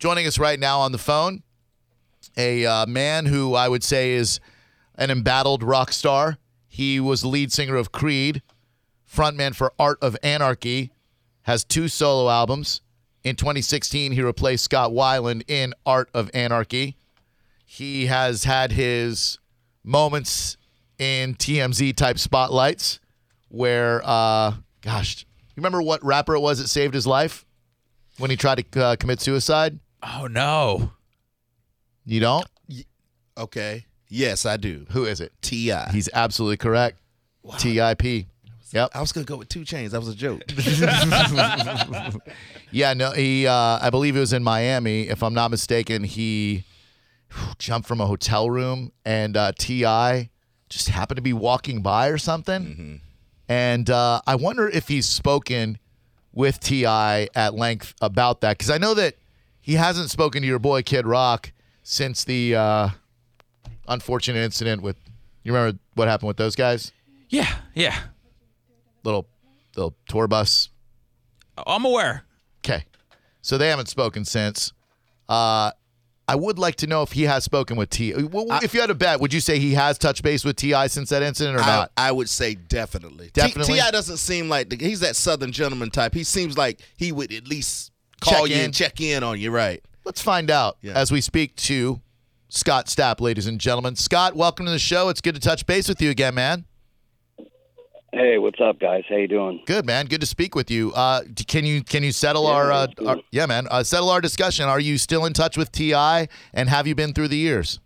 Joining us right now on the phone, a uh, man who I would say is an embattled rock star. He was the lead singer of Creed, frontman for Art of Anarchy, has two solo albums. In 2016, he replaced Scott Weiland in Art of Anarchy. He has had his moments in TMZ type spotlights where, uh, gosh, you remember what rapper it was that saved his life when he tried to uh, commit suicide? Oh no. You don't? Okay. Yes, I do. Who is it? Ti. He's absolutely correct. TIP. Yep. I was gonna go with 2 Chainz. That was a joke. Yeah, no, he. Uh, I believe it was in Miami, if I'm not mistaken. He jumped from a hotel room, and uh, T.I. just happened to be walking by or something. And uh, I wonder if he's spoken with T.I. at length about that, because I know that he hasn't spoken to your boy Kid Rock since the uh, unfortunate incident with. You remember what happened with those guys? Yeah, yeah. Little, little tour bus I'm aware. Okay. So they haven't spoken since. Uh, I would like to know if he has spoken with T. Well, if you had a bet, would you say he has touched base with T.I. since that incident or I, not? I would say definitely. Definitely? T.I. doesn't seem like the, he's that Southern gentleman type. He seems like he would at least call Check you in. and check in on you, right? Let's find out Yeah. as we speak to Scott Stapp, ladies and gentlemen. Scott, welcome to the show. It's good to touch base with you again, man. Hey, what's up, guys? How you doing? Good, man. Good to speak with you. Uh, can you can you settle Yeah, our, uh, our yeah, man? Uh, settle our discussion. Are you still in touch with T.I., and have you been through the years?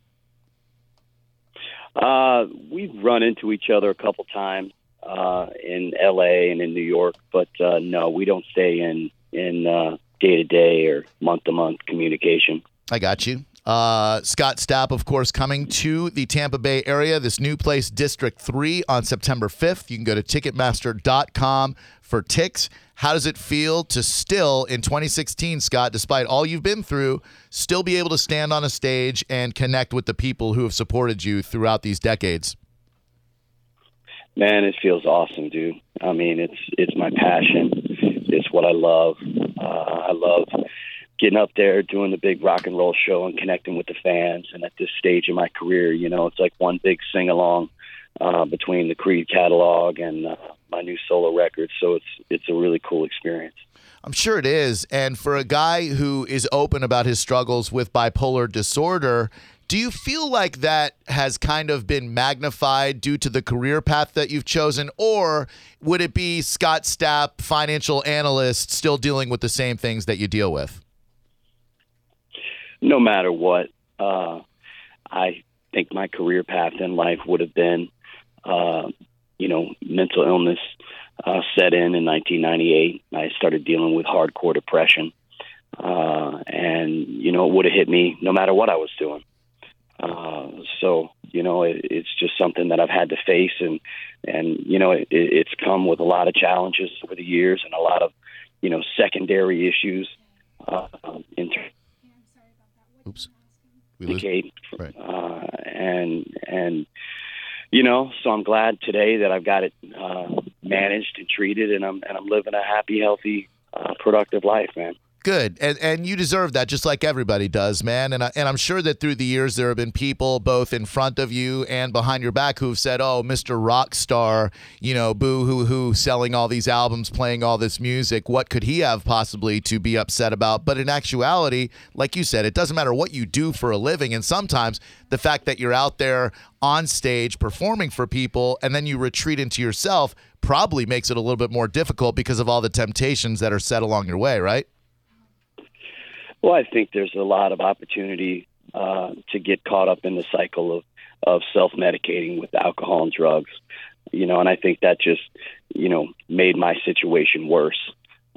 Uh, we've run into each other a couple times uh, in L.A. and in New York, but uh, no, we don't stay in in day to day or month to month communication. I got you. Uh, Scott Stapp, of course, coming to the Tampa Bay area, this new place, District 3, on September 5th. You can go to Ticketmaster.com for ticks. How does it feel to still, in 2016, Scott, despite all you've been through, still be able to stand on a stage and connect with the people who have supported you throughout these decades? Man, it feels awesome, dude. I mean, it's it's my passion. It's what I love. Uh, I love getting up there, doing the big rock and roll show, and connecting with the fans. And at this stage in my career, you know, it's like one big sing along uh, between the Creed catalog and uh, my new solo record. So it's it's a really cool experience. I'm sure it is. And for a guy who is open about his struggles with bipolar disorder, do you feel like that has kind of been magnified due to the career path that you've chosen? Or would it be Scott Stapp, financial analyst, still dealing with the same things that you deal with? no matter what, uh, I think my career path in life would have been, uh, you know, mental illness uh, set in in 1998. I started dealing with hardcore depression, uh, and you know, it would have hit me no matter what I was doing. Uh, so you know, it, it's just something that I've had to face, and and you know, it, it's come with a lot of challenges over the years and a lot of you know secondary issues uh, in terms Oops. We decade. Right. Uh, and and you know, so I'm glad today that I've got it uh, managed and treated, and I'm and I'm living a happy, healthy, uh, productive life, man. Good, and and you deserve that, just like everybody does, man. And I, and I'm sure that through the years there have been people both in front of you and behind your back who've said, "Oh, Mr. Rockstar, you know, boo hoo hoo, selling all these albums, playing all this music. What could he have possibly to be upset about?" But in actuality, like you said, it doesn't matter what you do for a living, and sometimes the fact that you're out there on stage performing for people and then you retreat into yourself probably makes it a little bit more difficult because of all the temptations that are set along your way, right? Well, I think there's a lot of opportunity uh, to get caught up in the cycle of of self medicating with alcohol and drugs, you know, and I think that just you know made my situation worse,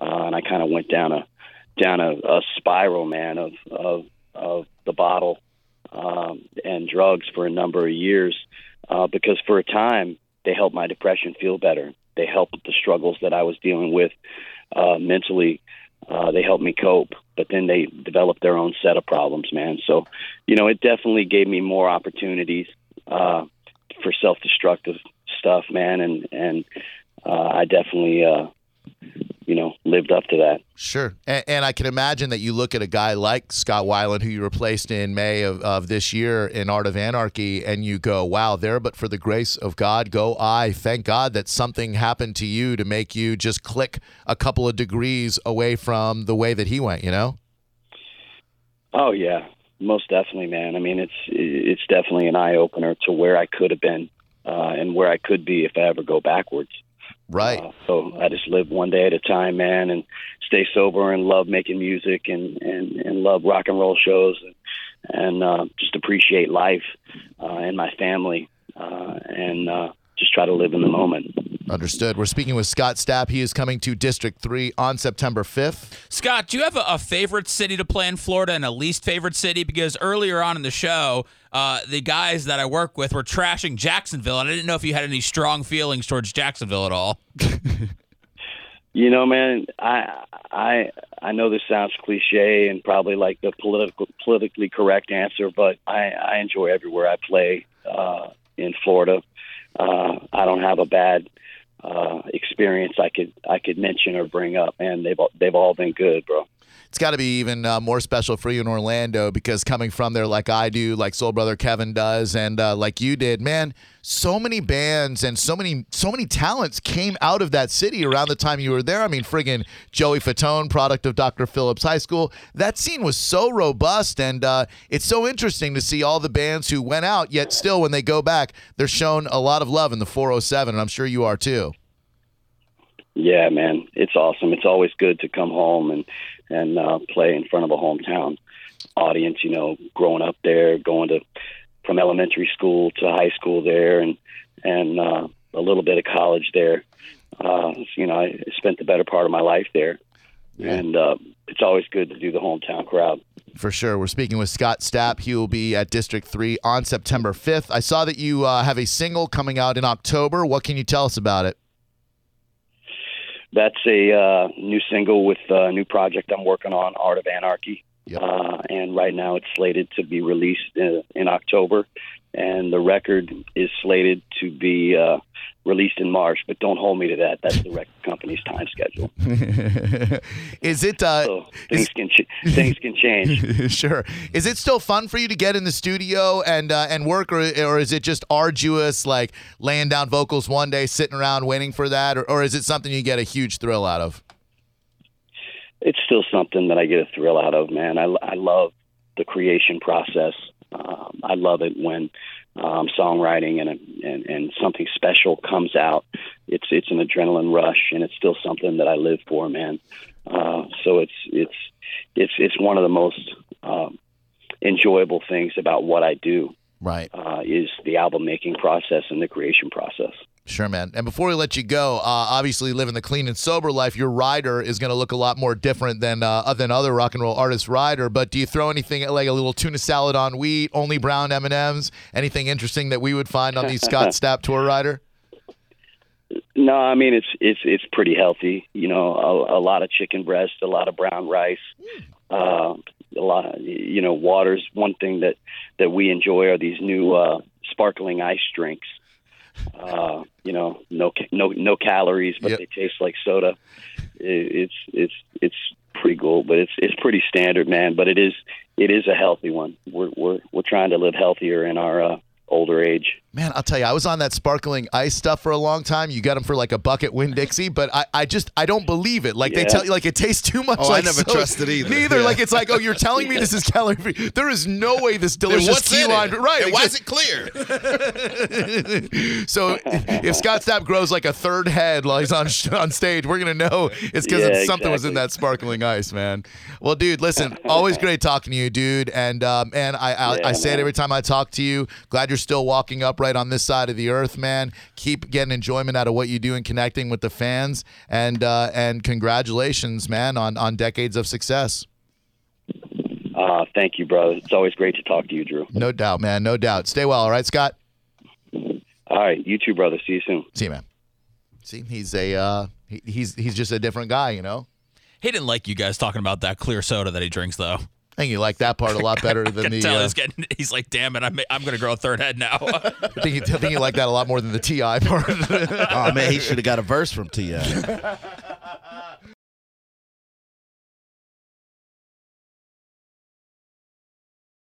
uh, and I kind of went down a down a, a spiral, man, of of of the bottle um, and drugs for a number of years, uh, because for a time they helped my depression feel better. They helped the struggles that I was dealing with uh, mentally. Uh, they helped me cope, but then they developed their own set of problems, man. So, you know, it definitely gave me more opportunities uh, for self-destructive stuff, man, and and uh, I definitely uh, you know, lived up to that. Sure. And, and I can imagine that you look at a guy like Scott Weiland, who you replaced in May of, of this year in Art of Anarchy, and you go, wow, there, but for the grace of God, go I. Thank God that something happened to you to make you just click a couple of degrees away from the way that he went, you know? Oh yeah, most definitely, man. I mean, it's it's definitely an eye opener to where I could have been uh, and where I could be if I ever go backwards. Right. Uh, so I just live one day at a time, man, and stay sober and love making music and and and love rock and roll shows and and uh, just appreciate life uh, and my family uh, and uh, just try to live in the moment. Understood. We're speaking with Scott Stapp. He is coming to District 3 on September 5th. Scott, do you have a, a favorite city to play in Florida and a least favorite city? Because earlier on in the show, uh, the guys that I work with were trashing Jacksonville, and I didn't know if you had any strong feelings towards Jacksonville at all. You know, man, I I I know this sounds cliche and probably like the political politically correct answer, but I I enjoy everywhere I play uh, in Florida. Uh, I don't have a bad uh, experience I could I could mention or bring up, and they've they've all been good, bro. It's got to be even uh, more special for you in Orlando because coming from there like I do, like Soul Brother Kevin does, and uh, like you did, man, so many bands and so many so many talents came out of that city around the time you were there. I mean, friggin' Joey Fatone, product of Dr. Phillips High School. That scene was so robust, and uh, it's so interesting to see all the bands who went out, yet still, when they go back, they're shown a lot of love in the 407, and I'm sure you are too. Yeah, man, it's awesome. It's always good to come home and and uh, play in front of a hometown audience. You know, growing up there, going to from elementary school to high school there, and and uh, a little bit of college there. Uh, you know, I spent the better part of my life there, and uh, it's always good to do the hometown crowd. For sure. We're speaking with Scott Stapp. He will be at District 3 on September 5th. I saw that you uh, have a single coming out in October. What can you tell us about it? That's a uh, new single with a new project I'm working on, Art of Anarchy. Yep. Uh, and right now it's slated to be released in, in October. And the record is slated to be uh, released in March, but don't hold me to that. That's the record company's time schedule. Is it uh, So things can ch- things can change. sure? Is it still fun for you to get in the studio and uh, and work, or or is it just arduous, like laying down vocals one day, sitting around waiting for that, or, or is it something you get a huge thrill out of? It's still something that I get a thrill out of, man. I, I love the creation process. Um, I love it when um, songwriting and, and and something special comes out. It's it's an adrenaline rush, and it's still something that I live for, man. Uh, so it's it's it's it's one of the most um, enjoyable things about what I do Right. uh, is the album making process and the creation process. Sure, man. And before we let you go, uh, obviously living the clean and sober life, your rider is going to look a lot more different than uh, than other rock and roll artists' rider. But do you throw anything like a little tuna salad on wheat, only brown M and M's? Anything interesting that we would find on the Scott Stapp tour rider? No, I mean it's it's it's pretty healthy. You know, a, a lot of chicken breast, a lot of brown rice, uh, a lot of you know waters. One thing that that we enjoy are these new uh, sparkling ice drinks. Uh, you know, no no no calories, but Yep. they taste like soda. It, it's it's it's pretty cool, but it's it's pretty standard, man. But it is it is a healthy one. We're we're we're trying to live healthier in our uh, older age. Man, I'll tell you, I was on that sparkling ice stuff for a long time. You got them for like a bucket Winn Dixie, but I, I just I don't believe it. Like they tell you, like it tastes too much. Oh, I never soda. trusted either. Neither. Yeah. Like it's like, oh, you're telling me this is calorie free. There is no way this Then delicious key in lime. it? Right. And why is it clear? So if Scott Stapp grows like a third head while he's on on stage, we're gonna know it's because Yeah, something was in that sparkling ice, man. Well, dude, listen, always great talking to you, dude. And um, and I I, I Yeah, say it every time I talk to you. Glad you're still walking upright on this side of the earth, man. Keep getting enjoyment out of what you do and connecting with the fans. And uh, and congratulations, man, on on decades of success. Uh, thank you, brother. It's always great to talk to you, Drew. No doubt, man. No doubt. Stay well, all right, Scott. All right, you too, brother. See you soon. See you, man. See, he's a uh, he, he's he's just a different guy, you know. He didn't like you guys talking about that clear soda that he drinks, though. I think you like that part a lot better I than the. tell Uh, he's getting. He's like, damn it, I'm I'm gonna grow a third head now. I think you, I think you like that a lot more than the T.I. part. oh man, he should have got a verse from Ti.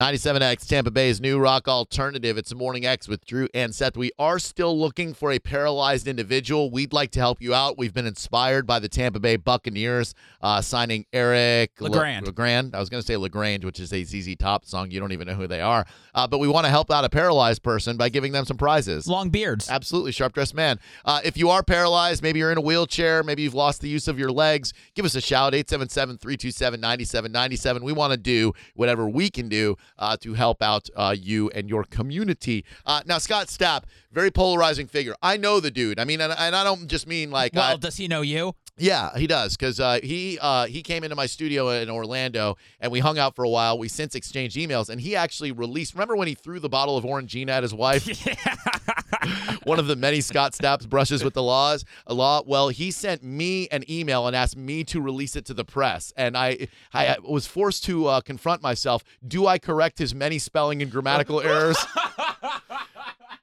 97X, Tampa Bay's new rock alternative. It's Morning X with Drew and Seth. We are still looking for a paralyzed individual. We'd like to help you out. We've been inspired by the Tampa Bay Buccaneers uh, signing Eric LeGrand. LeGrand. I was going to say LeGrange, which is a ZZ Top song. You don't even know who they are. Uh, but we want to help out a paralyzed person by giving them some prizes. Long beards. Absolutely, sharp dressed man. Uh, if you are paralyzed, maybe you're in a wheelchair, maybe you've lost the use of your legs, give us a shout 877 327 9797. We want to do whatever we can do uh, to help out uh, you and your community. Uh, now, Scott Stapp, very polarizing figure. I know the dude. I mean, and, and I don't just mean like. Well, does he know you? yeah, he does because uh, he uh, he came into my studio in Orlando and we hung out for a while. We since exchanged emails and he actually released. Remember when he threw the bottle of Orangina at his wife? One of the many Scott Stapp's brushes with the laws. A law. Well, he sent me an email and asked me to release it to the press, and I I was forced to uh, confront myself. Do I correct his many spelling and grammatical errors?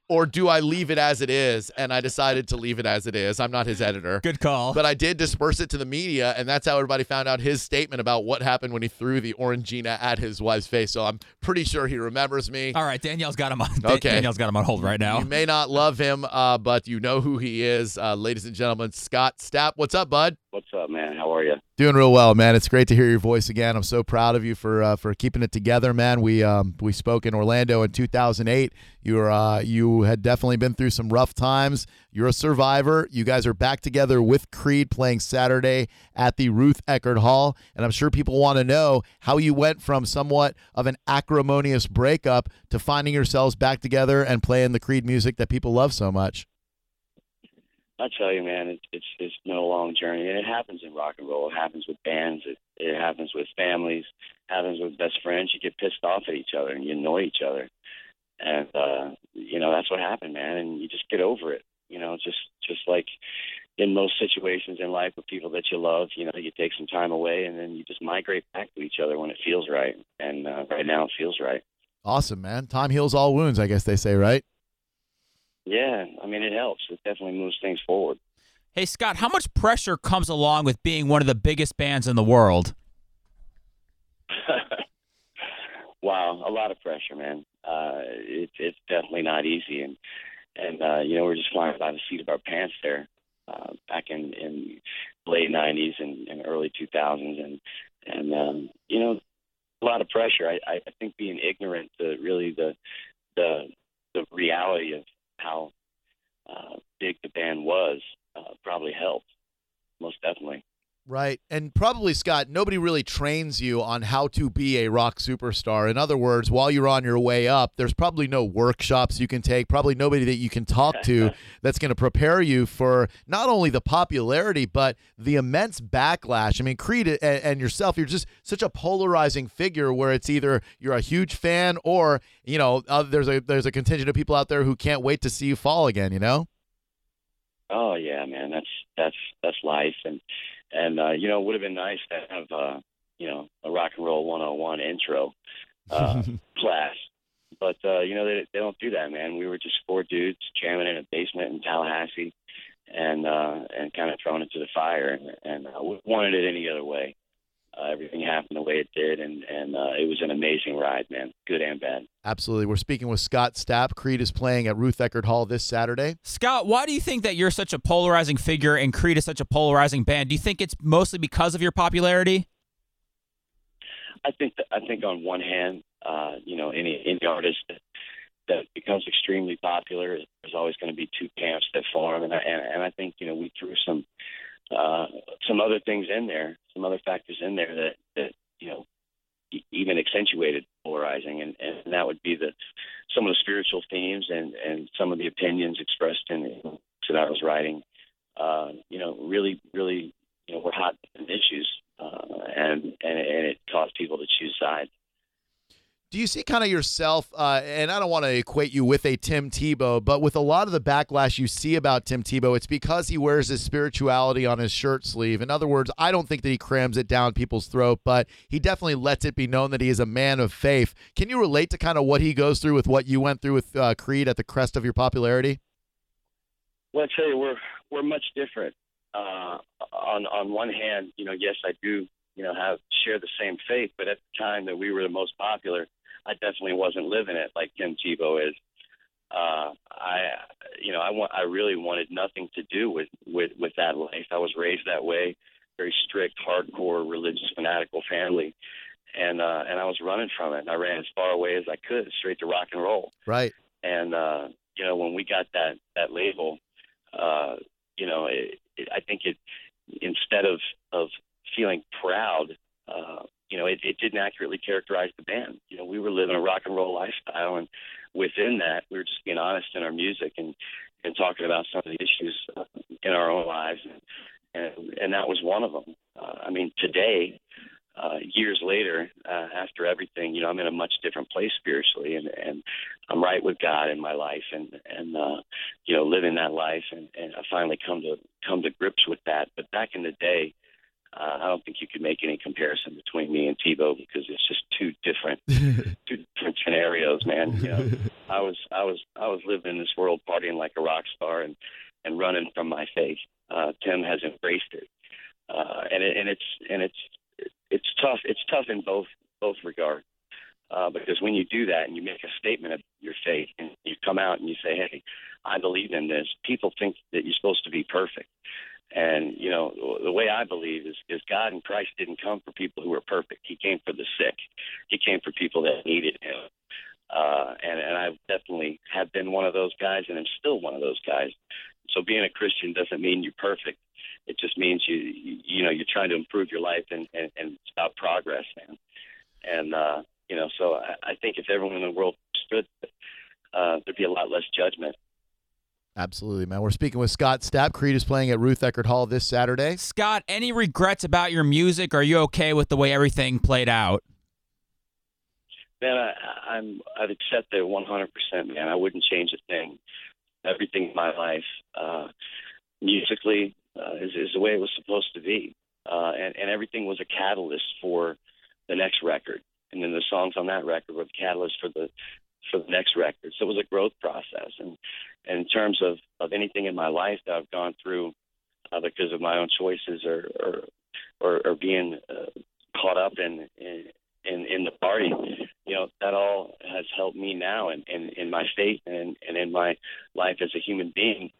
Or do I leave it as it is? And I decided to leave it as it is. I'm not his editor. Good call. But I did disperse it to the media, and that's how everybody found out his statement about what happened when he threw the Orangina at his wife's face. So I'm pretty sure he remembers me. All right, Danielle's got him on. Okay. Danielle's got him on hold right now. You may not love him, uh, but you know who he is. Uh, ladies and gentlemen, Scott Stapp. What's up, bud? What's up, man? How are you? Doing real well, man. It's great to hear your voice again. I'm so proud of you for uh, for keeping it together, man. We um, we spoke in Orlando in 2008. You were uh, you had definitely been through some rough times. You're a survivor. You guys are back together with Creed playing Saturday at the Ruth Eckerd Hall, and I'm sure people want to know how you went from somewhat of an acrimonious breakup to finding yourselves back together and playing the Creed music that people love so much. I tell you, man, it, it's it's a long journey, and it happens in rock and roll. It happens with bands. It it happens with families. It happens with best friends. You get pissed off at each other and you annoy each other, and uh, you know that's what happened, man. And you just get over it. You know, just just like in most situations in life with people that you love, you know, you take some time away and then you just migrate back to each other when it feels right. And uh, right now, it feels right. Awesome, man. Time heals all wounds, I guess they say, right? Yeah, I mean, it helps. It definitely moves things forward. Hey, Scott, how much pressure comes along with being one of the biggest bands in the world? wow, a lot of pressure, man. Uh, it's it's definitely not easy, and and uh, you know we're just flying by the seat of our pants there, uh, back in in late '90s and, and early 2000s, and and um, you know a lot of pressure. I, I think being ignorant to really the the the reality of how uh, big the band was uh, probably helped, most definitely. Right. And probably, Scott, nobody really trains you on how to be a rock superstar. In other words, while you're on your way up, there's probably no workshops you can take, probably nobody that you can talk to that's going to prepare you for not only the popularity, but the immense backlash. I mean, Creed and, and yourself, you're just such a polarizing figure where it's either you're a huge fan or, you know, uh, there's a there's a contingent of people out there who can't wait to see you fall again, you know? Oh yeah, man, that's that's that's life, and and uh, you know, it would have been nice to have uh, you know a rock and roll 101 intro uh, class, but uh, you know they they don't do that, man. We were just four dudes jamming in a basement in Tallahassee, and uh, and kind of throwing it to the fire, and and uh, we wanted it any other way. Uh, everything happened the way it did, and and uh, it was an amazing ride, man, good and bad. Absolutely. We're speaking with Scott Stapp. Creed is playing at Ruth Eckerd Hall this Saturday. Scott, why do you think that you're such a polarizing figure and Creed is such a polarizing band? Do you think it's mostly because of your popularity? I think that, I think on one hand, uh, you know, any any artist that, that becomes extremely popular, there's always going to be two camps that form, and I, and, and I think you know we threw some uh, some other things in there, some other factors in there that that you know even accentuated polarizing, and, and that would be the some of the spiritual themes and and some of the opinions expressed in that writing. Uh, you know, really, really, you know, were hot issues, uh, and and and it caused people to choose sides. Do you see kind of yourself, uh, and I don't want to equate you with a Tim Tebow, but with a lot of the backlash you see about Tim Tebow, it's because he wears his spirituality on his shirt sleeve. In other words, I don't think that he crams it down people's throat, but he definitely lets it be known that he is a man of faith. Can you relate to kind of what he goes through with what you went through with uh, Creed at the crest of your popularity? Well, I tell you, we're we're much different. Uh, on on one hand, you know, yes, I do, you know, have share the same faith, but at the time that we were the most popular, I definitely wasn't living it like Tim Tebow is. Uh, I, you know, I want, I really wanted nothing to do with with with that life. I was raised that way, very strict, hardcore, religious, fanatical family, and uh, and I was running from it. And I ran as far away as I could, straight to rock and roll. Right. And uh, you know, when we got that that label, uh, you know, it, it, I think it instead of of feeling proud, uh, you know, it, it didn't accurately characterize the band. You know, we were living a rock and roll lifestyle, and within that, we were just being honest in our music and and talking about some of the issues uh, in our own lives, and and, and that was one of them. Uh, I mean, today. Uh, years later, uh, after everything, you know, I'm in a much different place spiritually, and and I'm right with God in my life, and and uh, you know, living that life, and, and I finally come to come to grips with that. But back in the day, uh, I don't think you could make any comparison between me and Tebow because it's just two different two different scenarios, man. You know, I was I was I was living in this world partying like a rock star and and running from my faith. Uh, Tim has embraced it, uh, and it, and it's and it's it's tough. It's tough in both both regards. Uh, because when you do that and you make a statement of your faith and you come out and you say, "Hey, I believe in this," people think that you're supposed to be perfect. And you know the way I believe is, is God and Christ didn't come for people who were perfect. He came for the sick. He came for people that needed Him. Uh, and and I definitely have been one of those guys, and I'm still one of those guys. So being a Christian doesn't mean you're perfect. It just means you you, you know you're trying to improve your life and and, and it's about progress, man. And uh, you know, so I, I think if everyone in the world stood, uh, there'd be a lot less judgment. Absolutely, man. We're speaking with Scott Stapp. Creed is playing at Ruth Eckerd Hall this Saturday. Scott, any regrets about your music? Are you okay with the way everything played out? Man, I, I'm I've accepted 100%. Man, I wouldn't change a thing. Everything in my life, uh, musically, uh, is, is the way it was supposed to be, uh, and and everything was a catalyst for the next record, and then the songs on that record were the catalyst for the for the next record. So it was a growth process, and, and in terms of of anything in my life that I've gone through uh, because of my own choices or or or, or being uh, caught up in, in in the party, you know, that all has helped me now in in, in my faith and and in my life as a human being.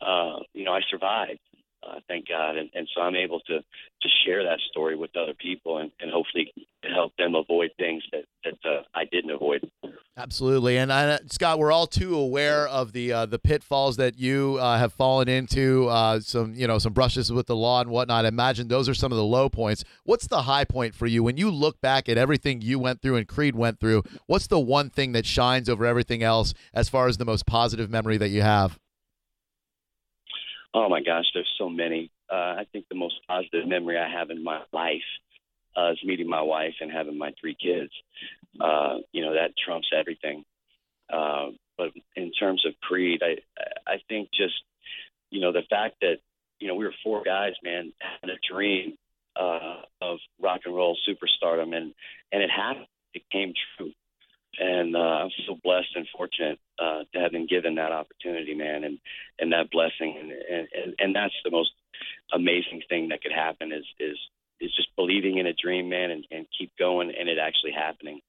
Uh, you know, I survived. Uh, thank God, and, and so I'm able to to share that story with other people, and, and hopefully help them avoid things that that uh, I didn't avoid. Absolutely, and uh, Scott, we're all too aware of the uh, the pitfalls that you uh, have fallen into. Uh, some you know some brushes with the law and whatnot. I imagine those are some of the low points. What's the high point for you when you look back at everything you went through and Creed went through? What's the one thing that shines over everything else as far as the most positive memory that you have? Oh my gosh, there's so many. Uh, I think the most positive memory I have in my life uh, is meeting my wife and having my three kids. Uh, you know that trumps everything. Uh, but in terms of Creed, I I think just you know the fact that you know we were four guys, man, having a dream uh, of rock and roll superstardom, and and it happened. It came true, and uh, I'm so blessed and fortunate uh, to have been given that opportunity, man, and and that blessing, and and and that's the most amazing thing that could happen is is is just believing in a dream, man, and, and keep going, and it actually happening.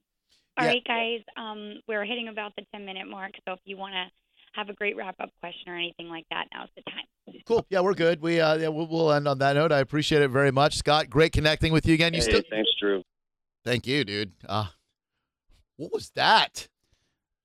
All Yeah. right, guys. Um, we're hitting about the 10 minute mark, so if you want to have a great wrap up question or anything like that, now's the time. Cool. Yeah, we're good. We uh, yeah, we'll, we'll end on that note. I appreciate it very much, Scott. Great connecting with you again. You Hey, still thanks, Drew. thank you, dude. Uh, what was that?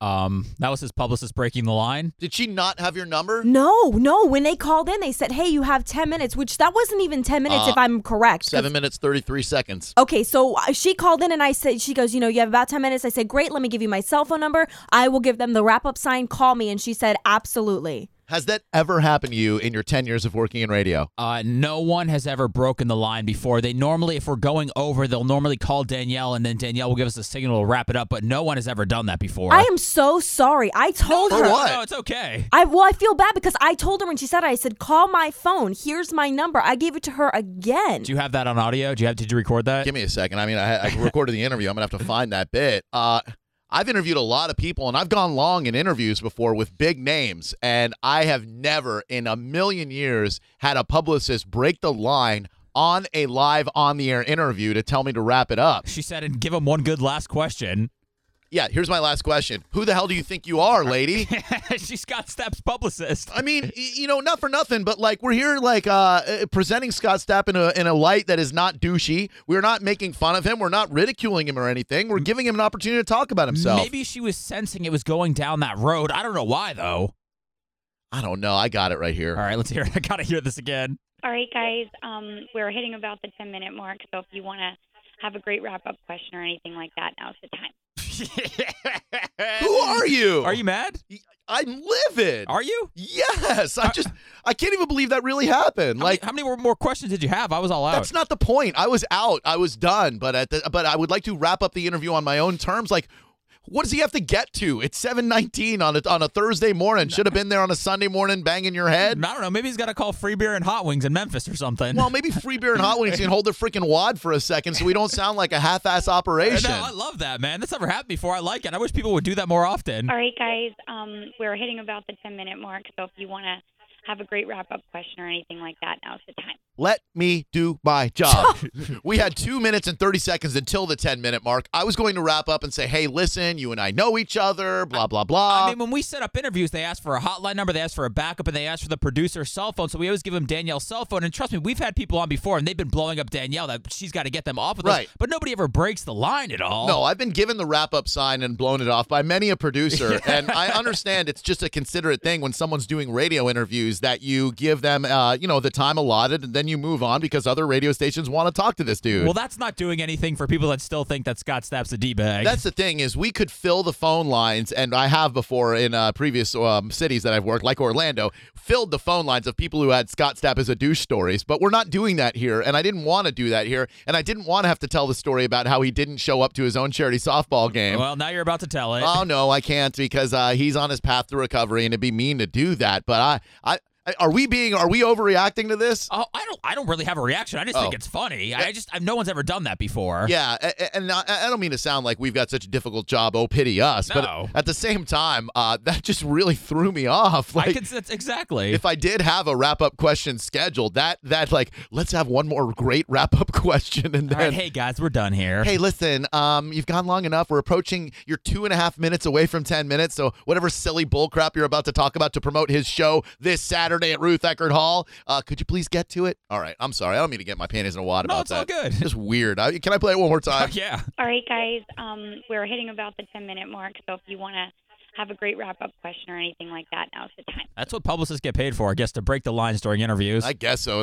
Um, that was his publicist breaking the line. Did she not have your number? No, no. When they called in, they said, "Hey, you have ten minutes," which that wasn't even ten minutes, Uh, if I'm correct. 'cause- Seven minutes thirty three seconds. Okay, so uh, she called in and I said, she goes, you know, you have about 10 minutes. I said, great, let me give you my cell phone number. I will give them the wrap up sign. Call me. And she said, absolutely. Has that ever happened to you in your ten years of working in radio? Uh, no one has ever broken the line before. They normally, if we're going over, they'll normally call Danielle, and then Danielle will give us a signal to wrap it up. But no one has ever done that before. I am so sorry. I told For her. what? No, it's okay. I well, I feel bad because I told her when she said it, I said, call my phone. Here's my number. I gave it to her again. Do you have that on audio? Do you have? Did you record that? Give me a second. I mean, I, I recorded the interview. I'm gonna have to find that bit. Uh, I've interviewed a lot of people, and I've gone long in interviews before with big names, and I have never in a million years had a publicist break the line on a live on the air interview to tell me to wrap it up. She said, and give him one good last question. Yeah, here's my last question. Who the hell do you think you are, lady? She's Scott Stapp's publicist. I mean, you know, not for nothing, but like we're here, like uh, uh, presenting Scott Stapp in a in a light that is not douchey. We're not making fun of him. We're not ridiculing him or anything. We're giving him an opportunity to talk about himself. Maybe she was sensing it was going down that road. I don't know why though. I don't know. I got it right here. All right, let's hear it. I gotta hear this again. All right, guys. Um, we're hitting about the 10 minute mark, so if you want to have a great wrap up question or anything like that, now's the time. Who are you? Are you mad? I'm livid. Are you? yes. I uh, just I can't even believe that really happened. How Like many, how many more- more questions did you have? I was all out. That's not the point. I was out. I was done. But at the, but I would like to wrap up the interview on my own terms. Like, what does he have to get to? It's seven nineteen on a on a Thursday morning. Should have been there on a Sunday morning, banging your head. I don't know. Maybe he's got to call free beer and hot wings in Memphis or something. Well, maybe free beer and hot wings can hold their freaking wad for a second, so we don't sound like a half-ass operation. No, I love that, man. That's never happened before. I like it. I wish people would do that more often. All right, guys. Um, we're hitting about the 10 minute mark, so if you want to have a great wrap up question or anything like that, now's the time. Let me do my job. we had two minutes and 30 seconds until the 10 minute mark. I was going to wrap up and say, hey, listen, you and I know each other, blah, blah, blah. I mean, when we set up interviews, they ask for a hotline number, they ask for a backup, and they ask for the producer's cell phone. So we always give them Danielle's cell phone. And trust me, we've had people on before, and they've been blowing up Danielle that she's got to get them off of Right. us. But nobody ever breaks the line at all. No, I've been given the wrap up sign and blown it off by many a producer. and I understand it's just a considerate thing when someone's doing radio interviews that you give them, uh, you know, the time allotted and then you move on because other radio stations want to talk to this dude. Well, that's not doing anything for people that still think that Scott Stapp's a D bag. That's the thing is we could fill the phone lines, and I have before in uh, previous um, cities that I've worked, like Orlando, filled the phone lines of people who had Scott Stapp as a douche stories. But we're not doing that here, and I didn't want to do that here, and I didn't want to have to tell the story about how he didn't show up to his own charity softball game. well, now you're about to tell it. Oh no, I can't because uh, he's on his path to recovery, and it'd be mean to do that. But I, I, I- are we being, are we overreacting to this? Oh, I don't. I don't really have a reaction. I just think Oh. it's funny. I just. I, no one's ever done that before. Yeah, a- a- and I I don't mean to sound like we've got such a difficult job. Oh, pity us! No. But at the same time, uh, that just really threw me off. I Like, can. That's exactly. if I did have a wrap up question scheduled, that that like let's have one more great wrap up question, and then right, hey guys, we're done here. Hey, listen, um, you've gone long enough. We're approaching you're two and a half minutes away from 10 minutes. So, whatever silly bullcrap you're about to talk about to promote his show this Saturday at Ruth Eckerd Hall, uh, could you please get to it? All right. I'm sorry. I don't mean to get my panties in a wad No, about it's all that. good. Just weird. I, can I play it one more time? yeah. All right, guys. Um, we're hitting about the 10 minute mark, so if you want to have a great wrap up question or anything like that, now's the time. That's what publicists get paid for. I guess to break the lines during interviews. I guess so.